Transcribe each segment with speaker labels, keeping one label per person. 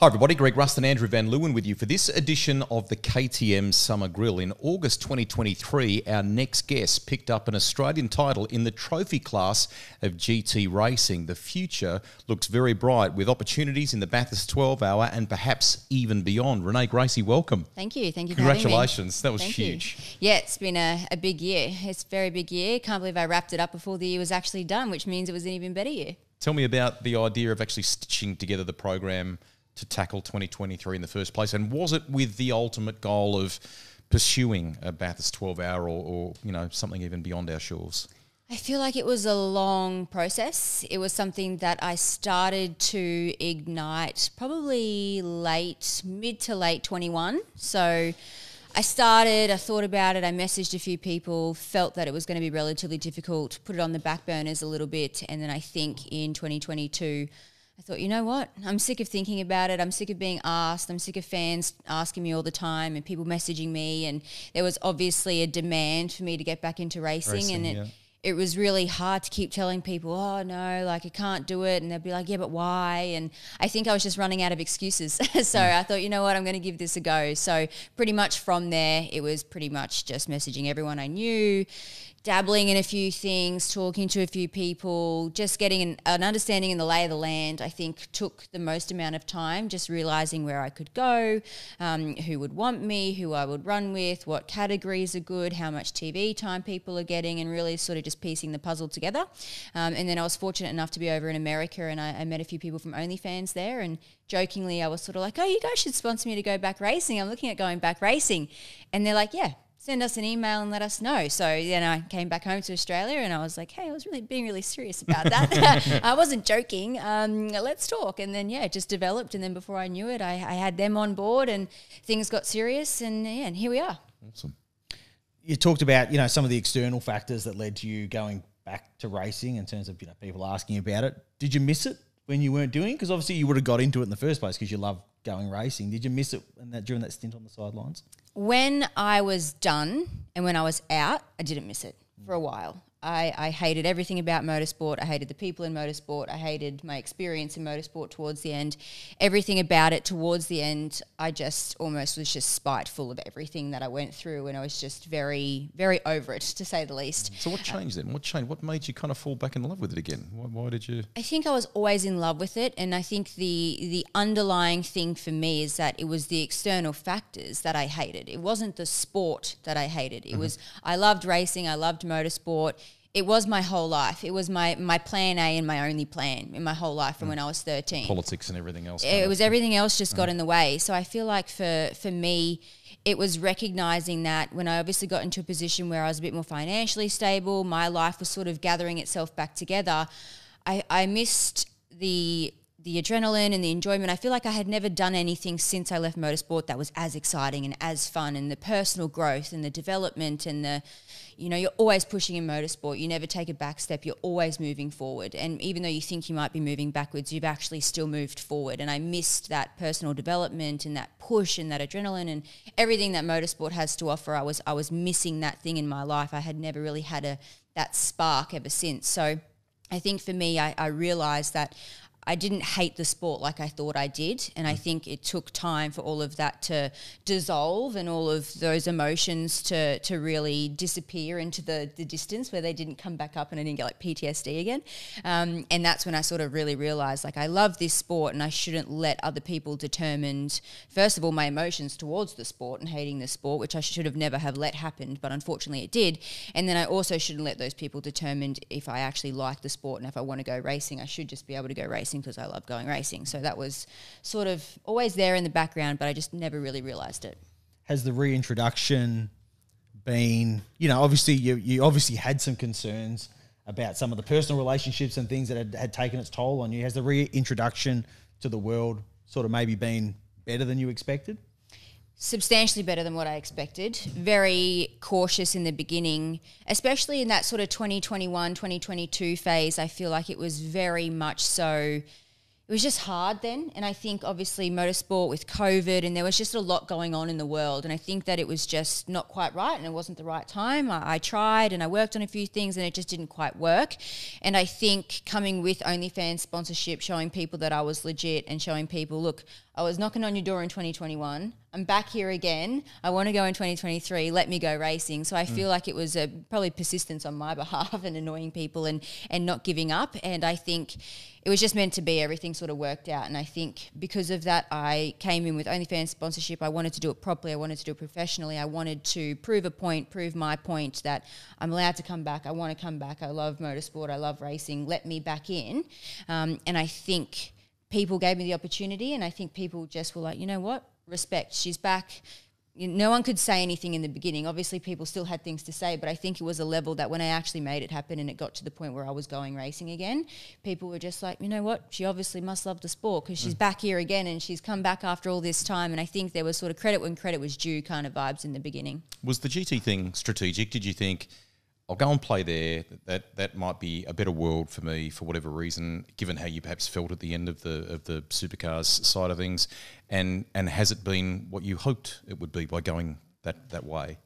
Speaker 1: Hi, everybody. Greg Rust and Andrew Van Leeuwen with you for this edition of the KTM Summer Grill. In August 2023, our next guest picked up an Australian title in the trophy class of GT racing. The future looks very bright with opportunities in the Bathurst 12 hour and perhaps even beyond. Renee Gracie, welcome.
Speaker 2: Thank you. Thank you
Speaker 1: Congratulations. That was
Speaker 2: Thank
Speaker 1: huge.
Speaker 2: You. Yeah, it's been a, a big year. It's a very big year. Can't believe I wrapped it up before the year was actually done, which means it was an even better year.
Speaker 1: Tell me about the idea of actually stitching together the program to tackle 2023 in the first place? And was it with the ultimate goal of pursuing a Bathurst 12 hour or, or, you know, something even beyond our shores?
Speaker 2: I feel like it was a long process. It was something that I started to ignite probably late, mid to late 21. So I started, I thought about it, I messaged a few people, felt that it was going to be relatively difficult, put it on the back burners a little bit. And then I think in 2022, I thought, you know what? I'm sick of thinking about it. I'm sick of being asked. I'm sick of fans asking me all the time and people messaging me. And there was obviously a demand for me to get back into racing. racing and it, yeah. it was really hard to keep telling people, oh, no, like I can't do it. And they'd be like, yeah, but why? And I think I was just running out of excuses. so mm. I thought, you know what? I'm going to give this a go. So pretty much from there, it was pretty much just messaging everyone I knew dabbling in a few things, talking to a few people, just getting an, an, understanding in the lay of the land, I think took the most amount of time, just realizing where I could go, um, who would want me, who I would run with, what categories are good, how much TV time people are getting, and really sort of just piecing the puzzle together. Um, and then I was fortunate enough to be over in America and I, I met a few people from OnlyFans there and jokingly I was sort of like, oh, you guys should sponsor me to go back racing. I'm looking at going back racing. And they're like, yeah, send us an email and let us know. So then I came back home to Australia and I was like, hey, I was really being really serious about that. I wasn't joking. Um, let's talk. And then, yeah, it just developed. And then before I knew it, I, I had them on board and things got serious. And yeah, and here we are.
Speaker 3: Awesome. You talked about, you know, some of the external factors that led to you going back to racing in terms of, you know, people asking about it. Did you miss it when you weren't doing? Because obviously you would have got into it in the first place because you love going racing. Did you miss it that, during that stint on the sidelines?
Speaker 2: when I was done and when I was out, I didn't miss it for a while. I, I hated everything about motorsport. I hated the people in motorsport. I hated my experience in motorsport towards the end. Everything about it towards the end, I just almost was just spiteful of everything that I went through, and I was just very, very over it, to say the least.
Speaker 1: So, what changed then? What changed? What made you kind of fall back in love with it again? Why, why did you?
Speaker 2: I think I was always in love with it, and I think the the underlying thing for me is that it was the external factors that I hated. It wasn't the sport that I hated. It mm-hmm. was I loved racing. I loved motorsport it was my whole life. It was my my plan A and my only plan in my whole life from mm. when I was thirteen.
Speaker 1: Politics and everything else.
Speaker 2: It was everything else just mm. got in the way. So I feel like for for me, it was recognizing that when I obviously got into a position where I was a bit more financially stable, my life was sort of gathering itself back together. I, I missed the the adrenaline and the enjoyment. I feel like I had never done anything since I left motorsport that was as exciting and as fun and the personal growth and the development and the you know, you're always pushing in motorsport. You never take a back step. You're always moving forward. And even though you think you might be moving backwards, you've actually still moved forward. And I missed that personal development and that push and that adrenaline and everything that motorsport has to offer. I was I was missing that thing in my life. I had never really had a that spark ever since. So I think for me, I, I realized that I didn't hate the sport like I thought I did. And I mm. think it took time for all of that to dissolve and all of those emotions to, to really disappear into the, the distance where they didn't come back up and I didn't get like PTSD again. Um, and that's when I sort of really realized like I love this sport and I shouldn't let other people determine, first of all, my emotions towards the sport and hating the sport, which I should have never have let happen, but unfortunately it did. And then I also shouldn't let those people determine if I actually like the sport and if I want to go racing, I should just be able to go racing racing because I love going racing. So that was sort of always there in the background, but I just never really realized it.
Speaker 3: Has the reintroduction been, you know, obviously you, you obviously had some concerns about some of the personal relationships and things that had, had taken its toll on you. Has the reintroduction to the world sort of maybe been better than you expected?
Speaker 2: Substantially better than what I expected. Very cautious in the beginning, especially in that sort of 2021, 2022 phase. I feel like it was very much so. It was just hard then. And I think obviously motorsport with COVID and there was just a lot going on in the world. And I think that it was just not quite right and it wasn't the right time. I, I tried and I worked on a few things and it just didn't quite work. And I think coming with OnlyFans sponsorship, showing people that I was legit and showing people, look, I was knocking on your door in 2021. I'm back here again. I want to go in 2023. Let me go racing. So I feel like it was a, probably persistence on my behalf and annoying people and and not giving up. And I think it was just meant to be. Everything sort of worked out. And I think because of that, I came in with OnlyFans sponsorship. I wanted to do it properly. I wanted to do it professionally. I wanted to prove a point, prove my point that I'm allowed to come back. I want to come back. I love motorsport. I love racing. Let me back in. Um, and I think people gave me the opportunity, and I think people just were like, you know what, respect. She's back. You no one could say anything in the beginning. Obviously, people still had things to say, but I think it was a level that when I actually made it happen and it got to the point where I was going racing again, people were just like, you know what, she obviously must love the sport because she's mm. back here again and she's come back after all this time. And I think there was sort of credit when credit was due kind of vibes in the beginning.
Speaker 1: Was the GT thing strategic? Did you think I'll go and play there? That that might be a better world for me for whatever reason, given how you perhaps felt at the end of the of the supercars side of things, and and has it been what you hoped it would be by going that that way?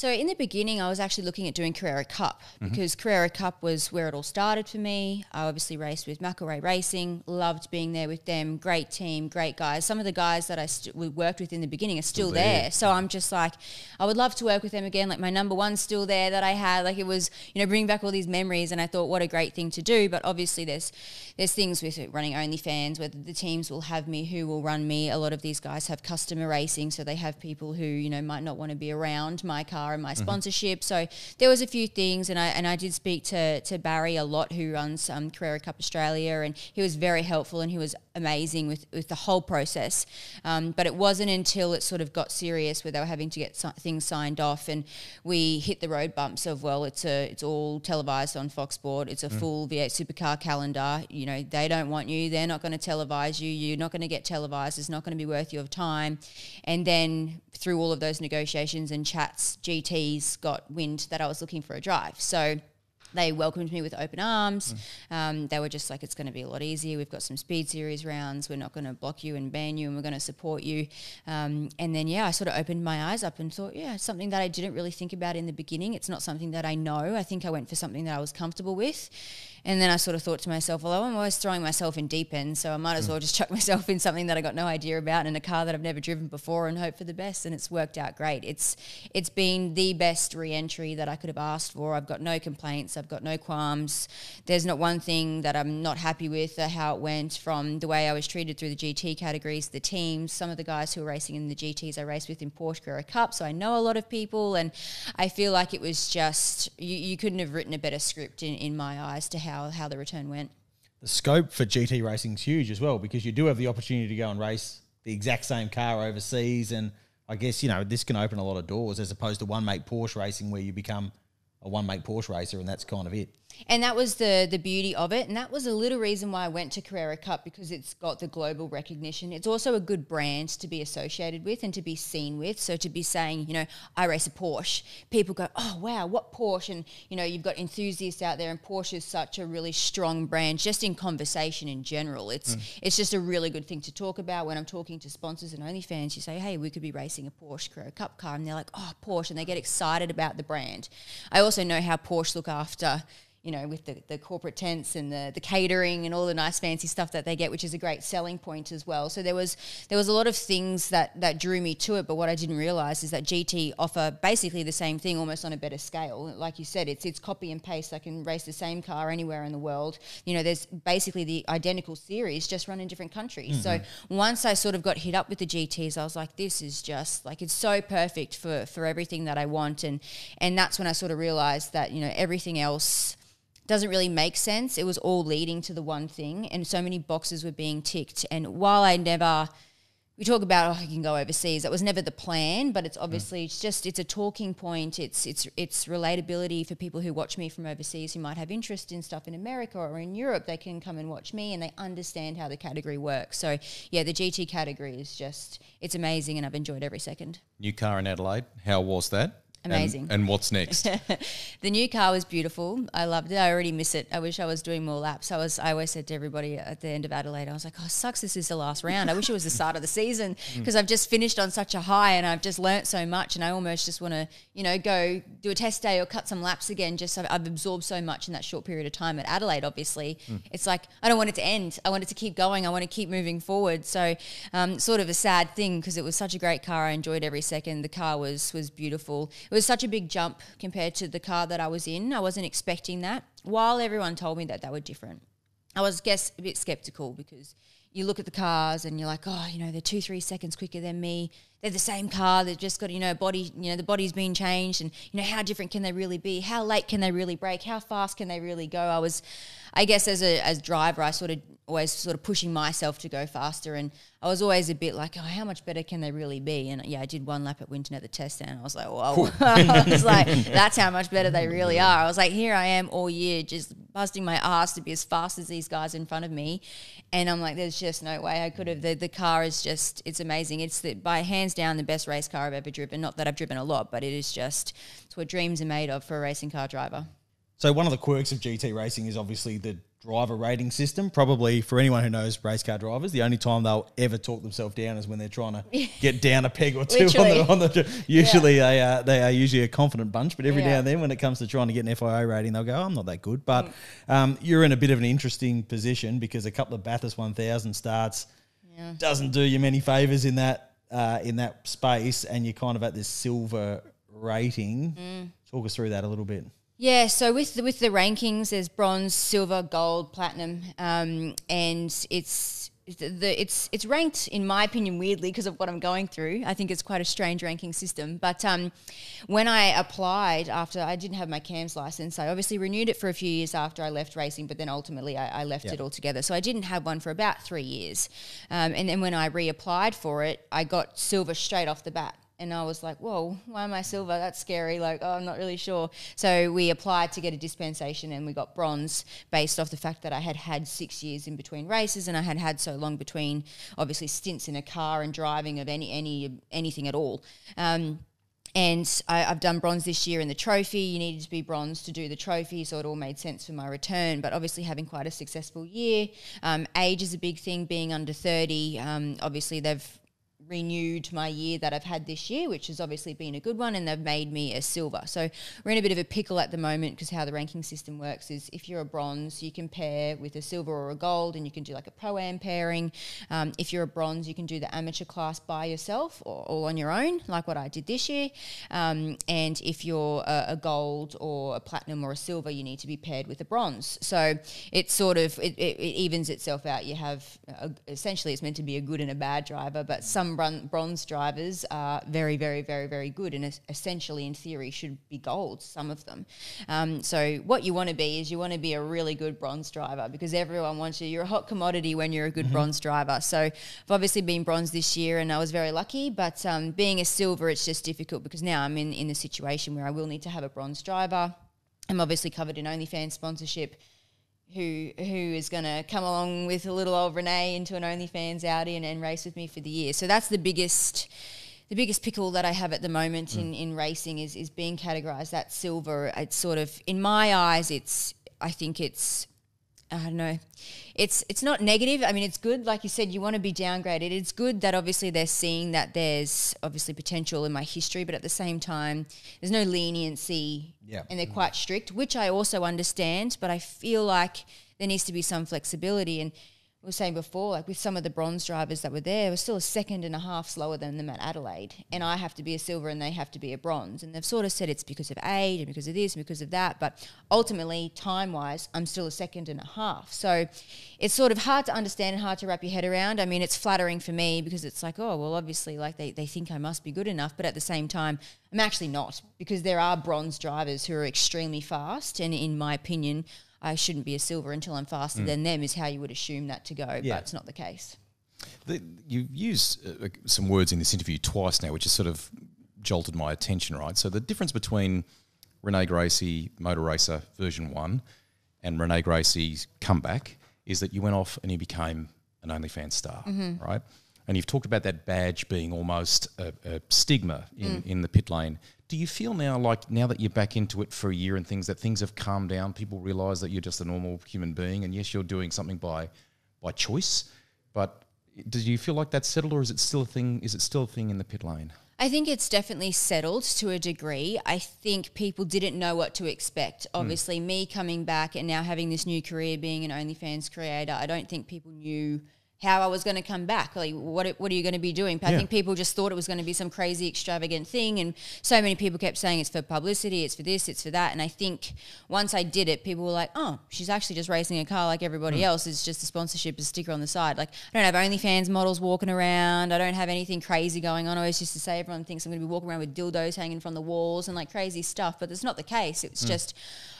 Speaker 2: So in the beginning, I was actually looking at doing Carrera Cup mm-hmm. because Carrera Cup was where it all started for me. I obviously raced with McElroy Racing, loved being there with them. Great team, great guys. Some of the guys that I st- we worked with in the beginning are still,
Speaker 1: there.
Speaker 2: there. So I'm just like, I would love to work with them again. Like my number one's still there that I had. Like it was, you know, bringing back all these memories. And I thought, what a great thing to do. But obviously, there's there's things with it, running OnlyFans, whether the teams will have me, who will run me. A lot of these guys have customer racing, so they have people who you know might not want to be around my car and my sponsorship. So there was a few things, and I and I did speak to to Barry a lot, who runs um, Carrera Cup Australia, and he was very helpful and he was amazing with with the whole process. Um, but it wasn't until it sort of got serious where they were having to get things signed off, and we hit the road bumps of well, it's a it's all televised on Fox Sport. It's a full V8 Supercar calendar. You know they don't want you. They're not going to televise you. You're not going to get televised. It's not going to be worth your time. And then through all of those negotiations and chats, GTs got wind that I was looking for a drive. So they welcomed me with open arms. Um, they were just like, it's going to be a lot easier. We've got some speed series rounds. We're not going to block you and ban you, and we're going to support you. Um, and then, yeah, I sort of opened my eyes up and thought, yeah, something that I didn't really think about in the beginning. It's not something that I know. I think I went for something that I was comfortable with. And then I sort of thought to myself, well, I'm always throwing myself in deep end, so I might as well just chuck myself in something that I got no idea about and in a car that I've never driven before and hope for the best. And it's worked out great. It's it's been the best re-entry that I could have asked for. I've got no complaints. I've got no qualms. There's not one thing that I'm not happy with uh, how it went from the way I was treated through the GT categories, the teams, some of the guys who were racing in the GTs I raced with in Porsche Carrera Cup, so I know a lot of people, and I feel like it was just you, you couldn't have written a better script in, in my eyes to how how the return went.
Speaker 3: the scope for GT racing is huge as well because you do have the opportunity to go and race the exact same car overseas, and I guess you know this can open a lot of doors as opposed to one make Porsche racing where you become a one make Porsche racer and that's kind of it.
Speaker 2: And that was the the beauty of it, and that was a little reason why I went to Carrera Cup because it's got the global recognition. It's also a good brand to be associated with and to be seen with. So to be saying, you know, I race a Porsche, people go, oh wow, what Porsche? And you know, you've got enthusiasts out there, and Porsche is such a really strong brand, just in conversation in general. It's mm. it's just a really good thing to talk about when I'm talking to sponsors and OnlyFans. You say, hey, we could be racing a Porsche Carrera Cup car, and they're like, oh, Porsche, and they get excited about the brand. I also know how Porsche look after you know, with the, the corporate tents and the, the catering and all the nice fancy stuff that they get, which is a great selling point as well. So there was there was a lot of things that that drew me to it. But what I didn't realize is that GT offer basically the same thing, almost on a better scale. Like you said, it's it's copy and paste. I can race the same car anywhere in the world. You know, there's basically the identical series, just run in different countries. So mm-hmm. once I sort of got hit up with the GTs, I was like, this is just like it's so perfect for for everything that I want. And and that's when I sort of realized that you know everything else doesn't really make sense. It was all leading to the one thing, and so many boxes were being ticked. And while I never, we talk about oh, you can go overseas. That was never the plan, but it's obviously mm. it's just it's a talking point. It's it's it's relatability for people who watch me from overseas who might have interest in stuff in America or in Europe. They can come and watch me, and they understand how the category works. So yeah, the GT category is just it's amazing, and I've enjoyed every second.
Speaker 1: New car in Adelaide. How was that?
Speaker 2: Amazing.
Speaker 1: And, and what's next?
Speaker 2: the new car was beautiful. I loved it. I already miss it. I wish I was doing more laps. I was. I always said to everybody at the end of Adelaide, I was like, "Oh, sucks. This is the last round. I wish it was the start of the season because I've just finished on such a high and I've just learnt so much, and I almost just want to, you know, go do a test day or cut some laps again. Just so I've absorbed so much in that short period of time at Adelaide. Obviously, it's like I don't want it to end. I want it to keep going. I want to keep moving forward. So, um, sort of a sad thing because it was such a great car. I enjoyed every second. The car was was beautiful. It was such a big jump compared to the car that I was in. I wasn't expecting that. While everyone told me that they were different, I was guess a bit skeptical because you look at the cars and you're like, oh, you know, they're two, three seconds quicker than me. They're the same car. They've just got, you know, body, you know, the body's been changed. And, you know, how different can they really be? How late can they really brake? How fast can they really go? I was, I guess, as a as driver, I sort of always sort of pushing myself to go faster. And I was always a bit like, oh, how much better can they really be? And yeah, I did one lap at Winton at the test stand. I was like, whoa. I was like, that's how much better they really are. I was like, here I am all year just busting my ass to be as fast as these guys in front of me. And I'm like, there's just no way I could have. The, the car is just, it's amazing. It's the, by hands down the best race car I've ever driven. Not that I've driven a lot, but it is just, it's what dreams are made of for a racing car driver.
Speaker 3: So one of the quirks of GT racing is obviously the driver rating system. Probably for anyone who knows race car drivers, the only time they'll ever talk themselves down is when they're trying to get down a peg or two on the, on the. Usually they are they are usually a confident bunch, but every
Speaker 2: Yeah.
Speaker 3: now and then when it comes to trying to get an FIA rating, they'll go, oh, "I'm not that good."
Speaker 2: Mm.
Speaker 3: But um, you're in a bit of an interesting position because a couple of Bathurst 1000 starts doesn't do you many favors in that uh, in that space, and you're kind of at this silver rating.
Speaker 2: Mm.
Speaker 3: Talk us through that a little bit.
Speaker 2: Yeah, so with the, with the rankings, there's bronze, silver, gold, platinum, um, and it's the it's it's ranked in my opinion weirdly because of what I'm going through. I think it's quite a strange ranking system. But um, when I applied after I didn't have my CAMS license, I obviously renewed it for a few years after I left racing, but then ultimately I, I left
Speaker 3: Yeah.
Speaker 2: it altogether. So I didn't have one for about three years, um, and then when I reapplied for it, I got silver straight off the bat. And I was like, whoa, why am I silver? That's scary. Like, oh, I'm not really sure. So we applied to get a dispensation and we got bronze based off the fact that I had had six years in between races and I had had so long between obviously stints in a car and driving of any, any anything at all. Um, and I, I've done bronze this year in the trophy. You needed to be bronze to do the trophy, so it all made sense for my return. But obviously, having quite a successful year, um, age is a big thing. Being under thirty, um, obviously they've renewed my year that I've had this year, which has obviously been a good one, and they've made me a silver. So we're in a bit of a pickle at the moment because how the ranking system works is if you're a bronze, you can pair with a silver or a gold, and you can do like a pro am pairing. Um, if you're a bronze, you can do the amateur class by yourself or all on your own, like what I did this year. Um, and if you're a, a gold or a platinum or a silver, you need to be paired with a bronze. So it sort of it, it, it evens itself out. You have a, essentially it's meant to be a good and a bad driver, but some bron- bronze drivers are very, very, very, very good, and es- essentially in theory should be gold. Some of them. Um, so what you want to be is you want to be a really good bronze driver because everyone wants you. You're a hot commodity when you're a good bronze driver. So I've obviously been bronze this year, and I was very lucky. But um, being a silver, it's just difficult because now I'm in in the situation where I will need to have a bronze driver. I'm obviously covered in OnlyFans sponsorship who who is going to come along with a little old Renee into an OnlyFans Audi and, and race with me for the year. So that's the biggest the biggest pickle that I have at the moment hmm. in, in racing is is being categorized that silver. It's sort of in my eyes, it's I think it's I don't know. It's it's not negative. I mean, it's good. Like you said, you want to be downgraded. It's good that obviously they're seeing that there's obviously potential in my history, but at the same time, there's no leniency,
Speaker 3: Yeah.
Speaker 2: and they're mm. quite strict, which I also understand. But I feel like there needs to be some flexibility. And we were saying before, like with some of the bronze drivers that were there, we're still a second and a half slower than them at Adelaide. And I have to be a silver and they have to be a bronze. And they've sort of said it's because of age and because of this and because of that. But ultimately, time wise, I'm still a second and a half. So it's sort of hard to understand and hard to wrap your head around. I mean, it's flattering for me because it's like, oh, well, obviously, like they, they think I must be good enough. But at the same time, I'm actually not because there are bronze drivers who are extremely fast. And in my opinion, I shouldn't be a silver until I'm faster mm. than them, is how you would assume that to go.
Speaker 3: Yeah.
Speaker 2: But it's not the case.
Speaker 1: The, you used uh, uh, some words in this interview twice now, which has sort of jolted my attention, right? So the difference between Renee Gracie Motor Racer version one and Renee Gracie's comeback is that you went off and you became an OnlyFans star, mm-hmm. right? And you've talked about that badge being almost a, a stigma in, mm. in the pit lane. Do you feel now, like now that you're back into it for a year and things, that things have calmed down? People realise that you're just a normal human being, and yes, you're doing something by by choice. But do you feel like that's settled, or is it still a thing? Is it still a thing in the pit lane?
Speaker 2: I think it's definitely settled to a degree. I think people didn't know what to expect. Mm. Obviously, me coming back and now having this new career being an OnlyFans creator, I don't think people knew how I was going to come back. Like, what what are you going to be doing? I
Speaker 1: Yeah.
Speaker 2: think people just thought it was going to be some crazy extravagant thing, and so many people kept saying it's for publicity, it's for this, it's for that. And I think once I did it, people were like, "Oh, she's actually just racing a car like everybody hmm. else. It's just a sponsorship, a sticker on the side." Like, I don't have OnlyFans models walking around. I don't have anything crazy going on. I always used to say everyone thinks I'm going to be walking around with dildos hanging from the walls and like crazy stuff, but that's not the case. It's hmm. just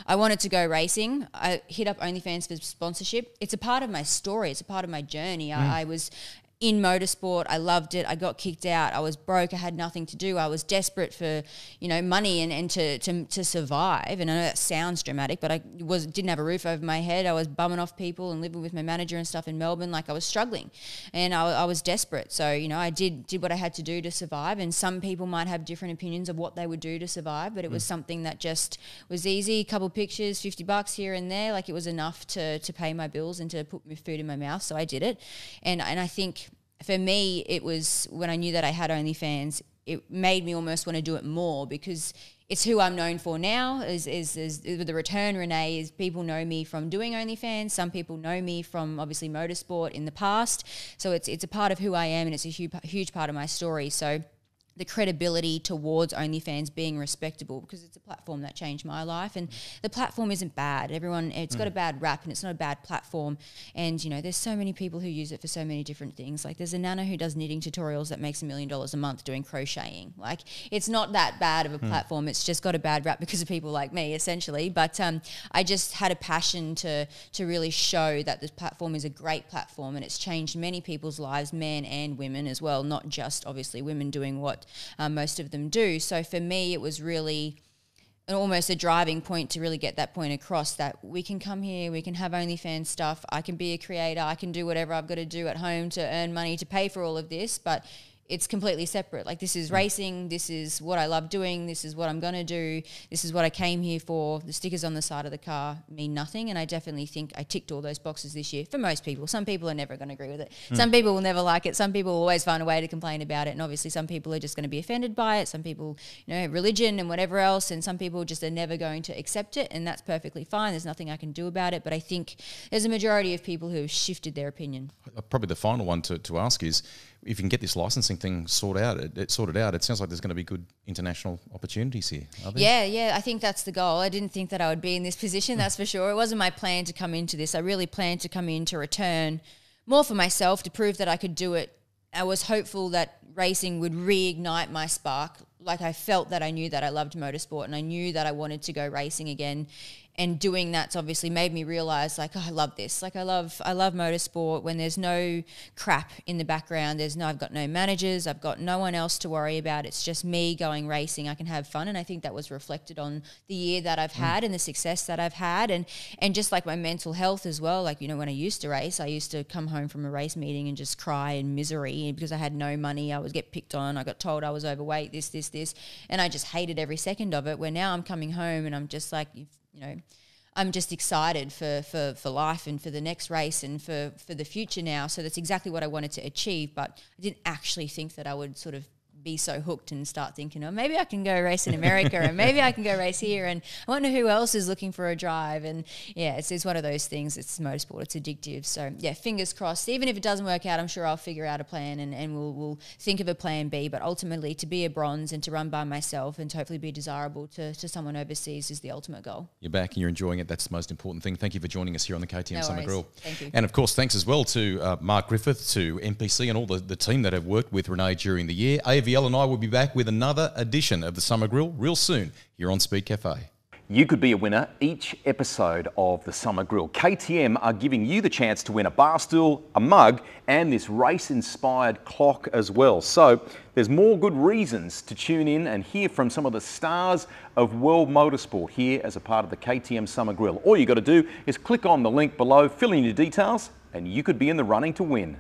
Speaker 2: I wanted to go racing. I hit up OnlyFans for sponsorship. It's a part of my story. It's a part of my journey. I, mm. I was in motorsport. I loved it. I got kicked out. I was broke. I had nothing to do. I was desperate for, you know, money and, and to, to, to survive. And I know that sounds dramatic, but I was didn't have a roof over my head. I was bumming off people and living with my manager and stuff in Melbourne. Like I was struggling and I, I was desperate. So, you know, I did did what I had to do to survive. And some people might have different opinions of what they would do to survive, but it was mm. something that just was easy. A couple pictures, 50 bucks here and there. Like it was enough to, to pay my bills and to put my food in my mouth. So I did it. And, and I think for me, it was when I knew that I had OnlyFans, it made me almost want to do it more because it's who I'm known for now. Is is, is, with the return, Renee is people know me from doing OnlyFans. Some people know me from obviously motorsport in the past. So it's it's a part of who I am, and it's a huge huge part of my story. So the credibility towards OnlyFans being respectable because it's a platform that changed my life and the platform isn't bad. Everyone it's got a bad rap and it's not a bad platform. And you know, there's so many people who use it for so many different things. Like there's a nana who does knitting tutorials that makes a million dollars a month doing crocheting. Like it's not that bad of a platform. It's just got a bad rap because of people like me essentially. But um, I just had a passion to to really show that this platform is a great platform and it's changed many people's lives, men and women as well, not just obviously women doing what um, most of them do. So for me, it was really almost a driving point to really get that point across that we can come here, we can have OnlyFans stuff, I can be a creator, I can do whatever I've got to do at home to earn money to pay for all of this, but it's completely separate. Like this is racing, this is what I love doing, this is what I'm going to do, this is what I came here for. The stickers on the side of the car mean nothing and I definitely think I ticked all those boxes this year for most people. Some people are never going to agree with it. Some people will never like it. Some people will always find a way to complain about it and obviously some people are just going to be offended by it. Some people, you know, religion and whatever else and some people just are never going to accept it and that's perfectly fine. There's nothing I can do about it, but I think there's a majority of people who have shifted their opinion.
Speaker 1: Uh, Probably the final one to, to ask is if you can get this licensing thing sorted out, it, it sorted out. It sounds like there's going to be good international opportunities here.
Speaker 2: Yeah, yeah, I think that's the goal. I didn't think that I would be in this position, that's for sure. It wasn't my plan to come into this. I really planned to come in to return more for myself to prove that I could do it. I was hopeful that racing would reignite my spark. Like I felt that I knew that I loved motorsport and I knew that I wanted to go racing again. And doing that's obviously made me realize like oh, I love this. Like I love I love motorsport when there's no crap in the background. There's no I've got no managers, I've got no one else to worry about. It's just me going racing. I can have fun and I think that was reflected on the year that I've mm. had and the success that I've had and and just like my mental health as well. Like you know when I used to race, I used to come home from a race meeting and just cry in misery because I had no money. I would get picked on. I got told I was overweight, this this this, and I just hated every second of it. Where now I'm coming home and I'm just like you know I'm just excited for, for, for life and for the next race and for, for the future now. So that's exactly what I wanted to achieve. But I didn't actually think that I would sort of be so hooked and start thinking, oh, maybe I can go race in America and maybe I can go race here. And I wonder who else is looking for a drive. And yeah, it's, it's one of those things. It's motorsport, it's addictive. So yeah, fingers crossed. Even if it doesn't work out, I'm sure I'll figure out a plan and, and we'll, we'll think of a plan B. But ultimately, to be a bronze and to run by myself and to hopefully be desirable to, to someone overseas is the ultimate goal.
Speaker 1: You're back and you're enjoying it. That's the most important thing. Thank you for joining us here on the KTM
Speaker 2: No
Speaker 1: Summer
Speaker 2: worries.
Speaker 1: Grill.
Speaker 2: Thank you.
Speaker 1: And of course, thanks as well to uh, Mark Griffith, to MPC, and all the, the team that have worked with Renee during the year. AVL and I will be back with another edition of the Summer Grill real soon here on Speed Cafe.
Speaker 4: You could be a winner each episode of the Summer Grill. KTM are giving you the chance to win a bar stool, a mug, and this race inspired clock as well. So there's more good reasons to tune in and hear from some of the stars of world motorsport here as a part of the KTM Summer Grill. All you got to do is click on the link below, fill in your details, and you could be in the running to win.